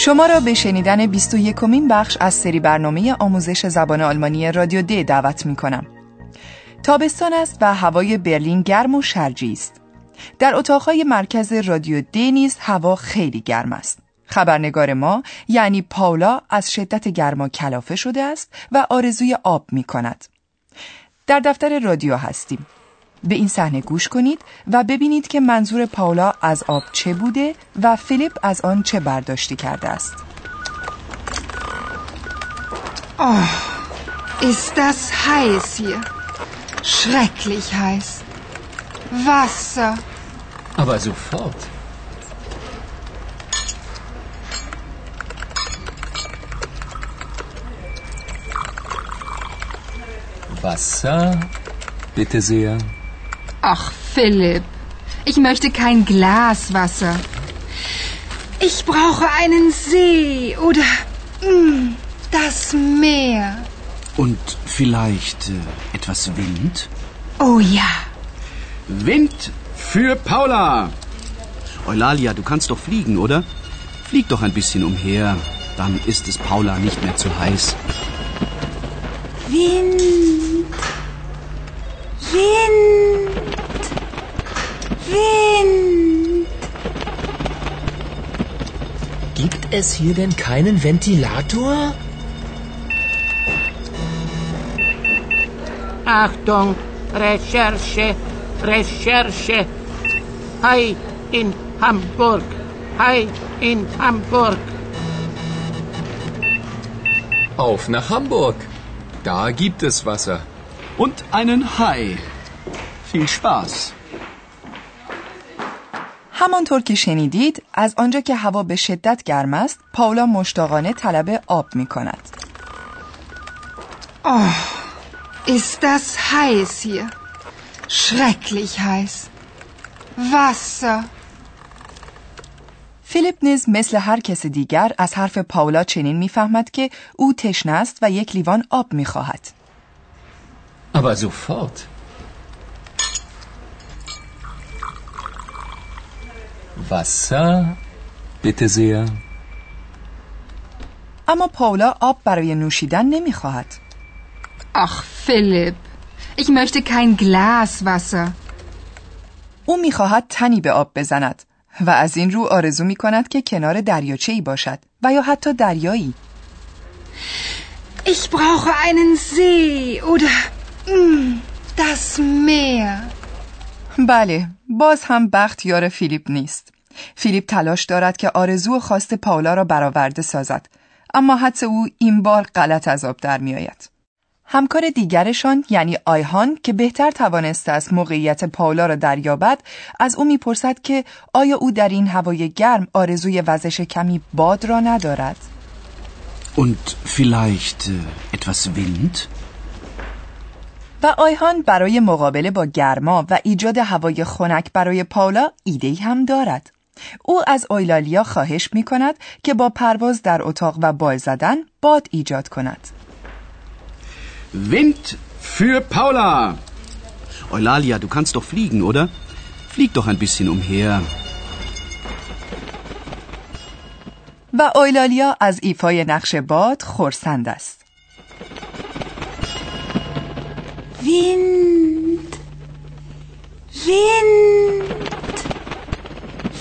شما را به شنیدن 21 کمین بخش از سری برنامه آموزش زبان آلمانی رادیو د دعوت می کنم تابستان است و هوای برلین گرم و شرجی است. در اتاقهای مرکز رادیو د نیز هوا خیلی گرم است. خبرنگار ما یعنی پاولا از شدت گرما کلافه شده است و آرزوی آب می کند در دفتر رادیو هستیم. به این صحنه گوش کنید و ببینید که منظور پاولا از آب چه بوده و فیلیپ از آن چه برداشتی کرده است. Oh, ist das heiß hier. Schrecklich heiß. Wasser. Aber sofort. Wasser, bitte sehr. Ach, Philipp, ich möchte kein Glas Wasser. Ich brauche einen See oder mm, das Meer. Und vielleicht äh, etwas Wind? Oh ja. Wind für Paula! Eulalia, du kannst doch fliegen, oder? Flieg doch ein bisschen umher, dann ist es Paula nicht mehr zu heiß. Wind. Wind. Gibt es hier denn keinen Ventilator? Achtung, Recherche, Recherche. Hi in Hamburg. Hi in Hamburg. Auf nach Hamburg. Da gibt es Wasser. Und einen Hai. Viel Spaß. همانطور که شنیدید از آنجا که هوا به شدت گرم است پاولا مشتاقانه طلب آب می کند Oh, ist das heiß hier. Schrecklich heiß. Wasser. فیلیپ نیز مثل هر کس دیگر از حرف پاولا چنین می‌فهمد که او تشنه است و یک لیوان آب می‌خواهد. Aber sofort. Wasser, bitte sehr. اما پاولا آب برای نوشیدن نمی‌خواهد. Ach, Philipp, ich möchte kein Glas Wasser. او می‌خواهد تنی به آب بزند و از این رو آرزو می کند که کنار دریاچه ای باشد و یا حتی دریایی. Ich brauche einen See oder das Meer. بله باز هم بخت یار فیلیپ نیست. فیلیپ تلاش دارد که آرزو و خواست پاولا را برآورده سازد. اما حدس او این بار غلط از آب در میآید. همکار دیگرشان یعنی آیهان که بهتر توانسته است موقعیت پاولا را دریابد از او می‌پرسد که آیا او در این هوای گرم آرزوی وزش کمی باد را ندارد؟ Und vielleicht äh, etwas Wind? و آیهان برای مقابله با گرما و ایجاد هوای خنک برای پاولا ایدهی هم دارد. او از اویلالیا خواهش می کند که با پرواز در اتاق و بال زدن باد ایجاد کند. Wind für Paula! Eulalia, du kannst doch fliegen, oder? Flieg doch ein bisschen umher. و اویلالیا از ایفای نقش باد خورسند است. Wind. Wind.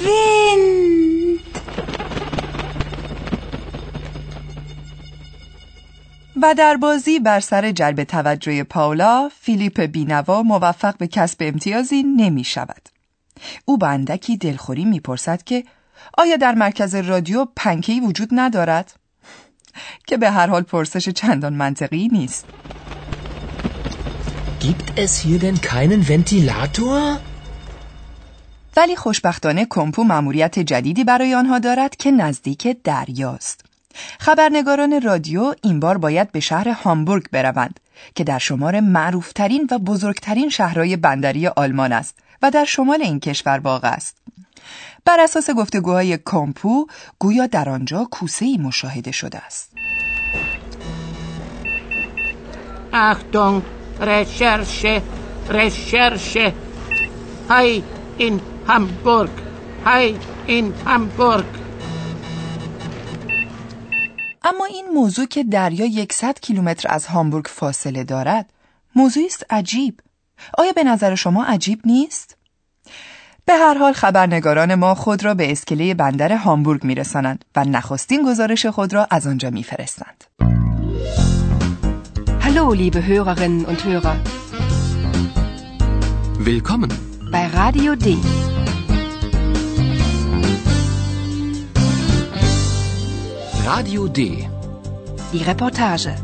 Wind. و در بازی بر سر جلب توجه پاولا فیلیپ بینوا موفق به کسب امتیازی نمی شود. او با اندکی دلخوری می‌پرسد که آیا در مرکز رادیو پنکه‌ای وجود ندارد؟ که به هر حال پرسش چندان منطقی نیست. Gibt es hier denn keinen Ventilator? ولی خوشبختانه کمپو مأموریت جدیدی برای آنها دارد که نزدیک دریاست. خبرنگاران رادیو این بار باید به شهر هامبورگ بروند که در شمار معروفترین و بزرگترین شهرهای بندری آلمان است و در شمال این کشور واقع است. بر اساس گفتگوهای کامپو گویا در آنجا کوسه ای مشاهده شده است. Achtung, Recherche, Recherche. Hi in Hamburg. Hi in Hamburg. اما این موضوع که دریا 100 کیلومتر از هامبورگ فاصله دارد موضوعی است عجیب آیا به نظر شما عجیب نیست به هر حال خبرنگاران ما خود را به اسکله بندر هامبورگ میرسانند و نخستین گزارش خود را از آنجا میفرستند Hallo, liebe Hörerinnen und Hörer. Willkommen. Bei Radio D. Radio D. Die Reportage.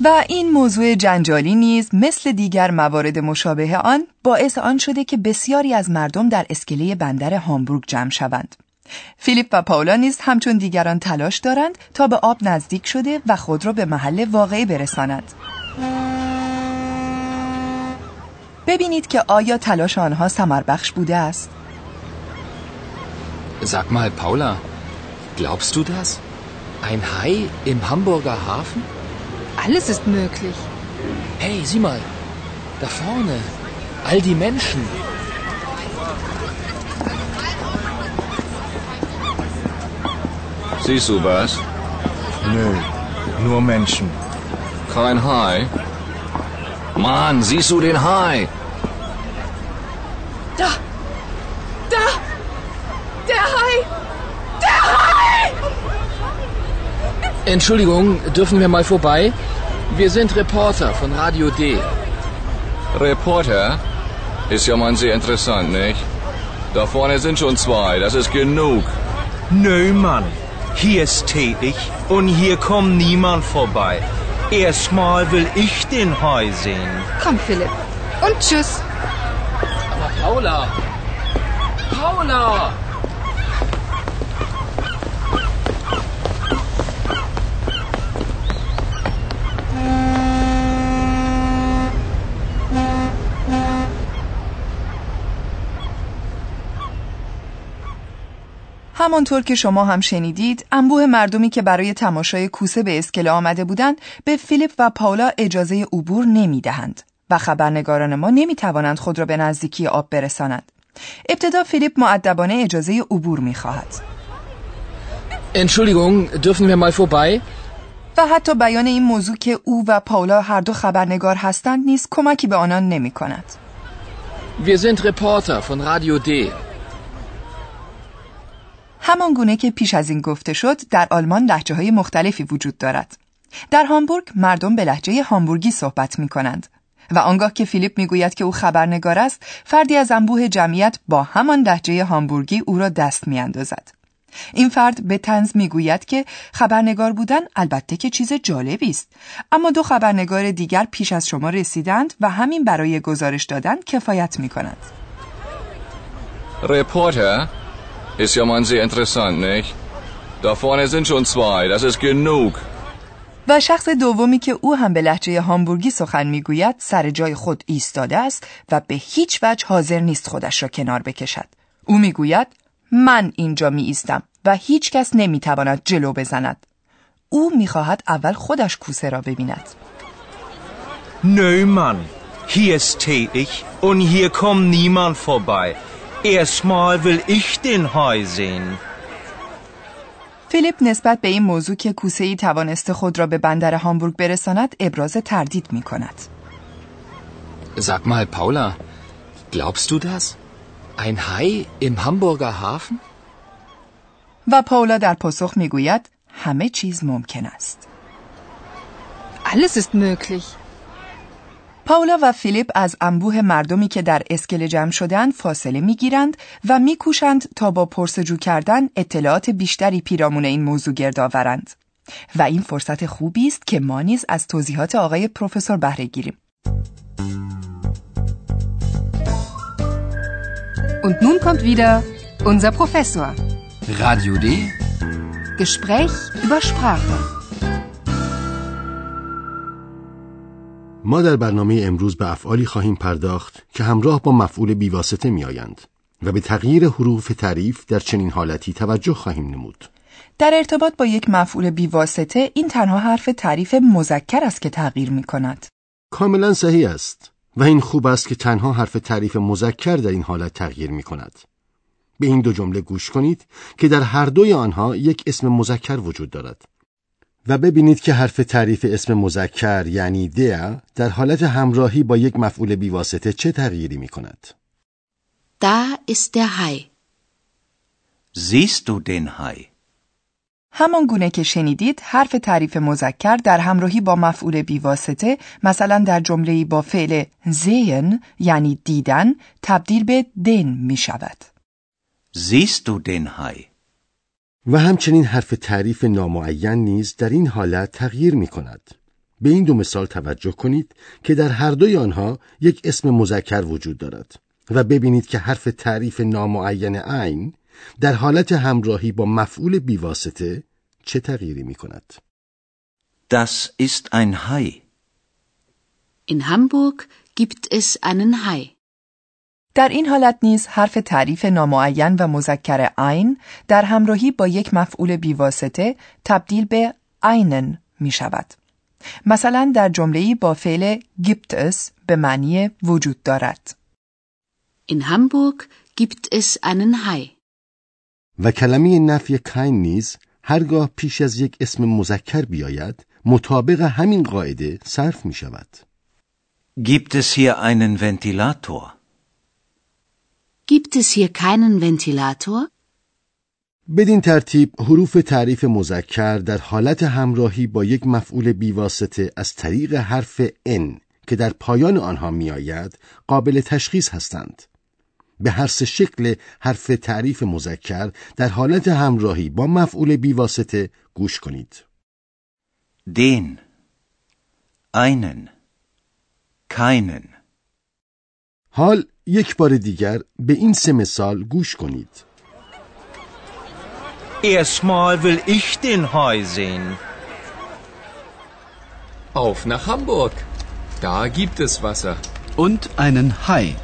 و این موضوع جنجالی نیز مثل دیگر موارد مشابه آن باعث آن شده که بسیاری از مردم در اسکله بندر هامبورگ جمع شوند. فیلیپ و پاولا نیز همچون دیگران تلاش دارند تا به آب نزدیک شده و خود را به محل واقعی برساند. ببینید که آیا تلاش آنها بخش بوده است؟ Sag mal, Paula, glaubst du das? Ein Hai im Hamburger Hafen? Alles ist möglich. Hey, sieh mal, da vorne, all die Menschen. Siehst du was? Nö, nur Menschen. Kein Hai? Mann, siehst du den Hai? Da! Da! Der Hai! Der Hai! Entschuldigung, dürfen wir mal vorbei? Wir sind Reporter von Radio D. Reporter? Ist ja mal sehr interessant, nicht? Da vorne sind schon zwei, das ist genug. Nö, Mann. Hier ist tätig und hier kommt niemand vorbei. Erstmal will ich den Hai sehen. Komm, Philipp. Und tschüss. Aber Paula! Paula! همانطور که شما هم شنیدید انبوه مردمی که برای تماشای کوسه به اسکله آمده بودند به فیلیپ و پاولا اجازه عبور نمی‌دهند و خبرنگاران ما نمی توانند خود را به نزدیکی آب برسانند ابتدا فیلیپ معدبانه اجازه عبور می خواهد Entschuldigung, dürfen wir mal vorbei? و حتی بیان این موضوع که او و پاولا هر دو خبرنگار هستند نیز کمکی به آنان نمی کند. Wir sind Reporter von Radio D. همان گونه که پیش از این گفته شد در آلمان لحجه های مختلفی وجود دارد. در هامبورگ مردم به لحجه هامبورگی صحبت می کنند و آنگاه که فیلیپ می گوید که او خبرنگار است فردی از انبوه جمعیت با همان لحجه هامبورگی او را دست می اندازد. این فرد به تنز می گوید که خبرنگار بودن البته که چیز جالبی است اما دو خبرنگار دیگر پیش از شما رسیدند و همین برای گزارش دادن کفایت می کند. Reporter? Ist ja mal sehr interessant, nicht? Da vorne sind schon zwei, das ist genug. و شخص دومی که او هم به لحجه هامبورگی سخن می‌گوید سر جای خود ایستاده است و به هیچ وجه حاضر نیست خودش را کنار بکشد. او می‌گوید من اینجا می ایستم و هیچ کس نمی تواند جلو بزند. او می‌خواهد اول خودش کوسه را ببیند. Nö, Mann. Hier ist tätig und hier kommt niemand vorbei. Erstmal will ich den Hai sehen. فیلیپ نسبت به این موضوع که کوسه ای توانسته خود را به بندر هامبورگ برساند ابراز تردید می کند. Sag mal, Paula, glaubst du das? Ein Hai im Hamburger Hafen? و پاولا در پاسخ می گوید همه چیز ممکن است. Alles ist möglich. پاولا و فیلیپ از انبوه مردمی که در اسکله جمع شدن فاصله می‌گیرند و میکوشند تا با پرسجو کردن اطلاعات بیشتری پیرامون این موضوع گرد آورند و این فرصت خوبی است که ما نیز از توضیحات آقای پروفسور بهره گیریم Und nun kommt wieder unser Professor. Radio D. Gespräch über Sprache. ما در برنامه امروز به افعالی خواهیم پرداخت که همراه با مفعول بیواسطه می آیند و به تغییر حروف تعریف در چنین حالتی توجه خواهیم نمود. در ارتباط با یک مفعول بیواسطه این تنها حرف تعریف مذکر است که تغییر می کند. کاملا صحیح است و این خوب است که تنها حرف تعریف مذکر در این حالت تغییر می کند. به این دو جمله گوش کنید که در هر دوی آنها یک اسم مذکر وجود دارد. و ببینید که حرف تعریف اسم مذکر یعنی دیا در حالت همراهی با یک مفعول بیواسطه چه تغییری می کند. Da ist der Hai. Siehst du den Hai? همان گونه که شنیدید حرف تعریف مذکر در همراهی با مفعول بیواسطه مثلا در جمله‌ای با فعل زین یعنی دیدن تبدیل به دن می شود. Siehst du den Hai? و همچنین حرف تعریف نامعین نیز در این حالت تغییر می کند. به این دو مثال توجه کنید که در هر دوی آنها یک اسم مذکر وجود دارد و ببینید که حرف تعریف نامعین عین در حالت همراهی با مفعول بیواسطه چه تغییری می کند؟ Das ist ein Hai. In Hamburg gibt es einen Hai. در این حالت نیز حرف تعریف نامعین و مذکر عین در همراهی با یک مفعول بیواسطه تبدیل به einen می شود. مثلا در جمله‌ای با فعل gibt es به معنی وجود دارد. In Hamburg gibt es einen Hai. و کلمه نفی کین نیز هرگاه پیش از یک اسم مذکر بیاید مطابق همین قاعده صرف می شود. Gibt es hier einen Ventilator? Gibt es hier keinen Ventilator? بدین ترتیب حروف تعریف مذکر در حالت همراهی با یک مفعول بیواسطه از طریق حرف ان که در پایان آنها می آید قابل تشخیص هستند. به هر سه شکل حرف تعریف مذکر در حالت همراهی با مفعول بیواسطه گوش کنید. Den. Einen. Keinen. حال یک بار دیگر به این سه مثال گوش کنید. Erstmal will ich den Hai sehen. Auf nach Hamburg. Da gibt es Wasser. Und einen Hai.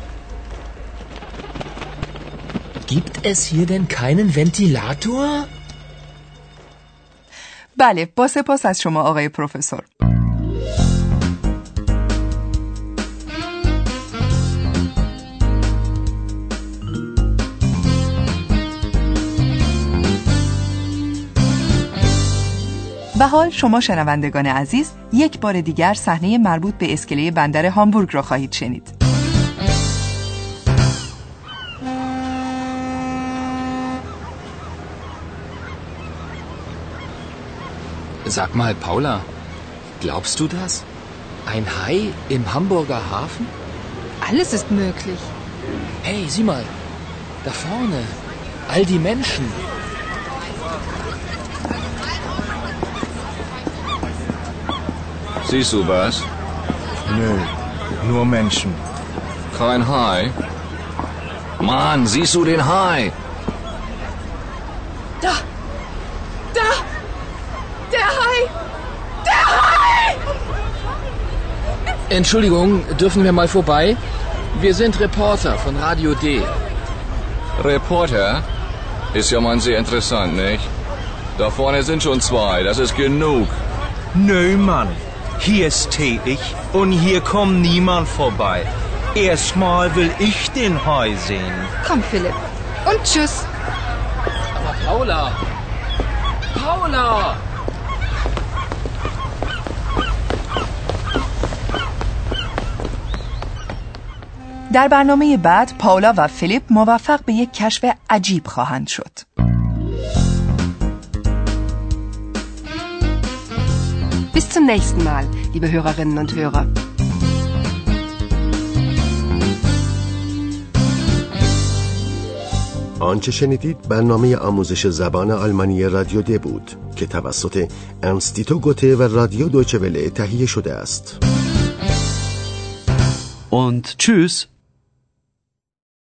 Gibt es hier denn keinen Ventilator? بله با سپاس از شما آقای پروفسور. و حال شما شنوندگان عزیز یک بار دیگر صحنه مربوط به اسکله بندر هامبورگ را خواهید شنید. Sag mal, Paula, glaubst du das? Ein Hai im Hamburger Hafen? Alles ist möglich. Hey, sieh mal, da vorne, all die Menschen. Siehst du was? Nö, nur Menschen. Kein Hai? Mann, siehst du den Hai? Da! Da! Der Hai! Der Hai! Entschuldigung, dürfen wir mal vorbei? Wir sind Reporter von Radio D. Reporter? Ist ja mal sehr interessant, nicht? Da vorne sind schon zwei, das ist genug. Nö, Mann. Hier stehe ich und hier kommt niemand vorbei. Erstmal will ich den Hai sehen. Komm, Philipp. Und tschüss. Aber Paula! Paula! در برنامه بعد پاولا و فیلیپ موفق به یک کشف عجیب خواهند شد. Bis zum nächsten Mal, liebe Hörerinnen und Hörer. آنچه شنیدید برنامه آموزش زبان آلمانی رادیو د بود که توسط انستیتو گوته و رادیو دویچه وله تهیه شده است. Und tschüss.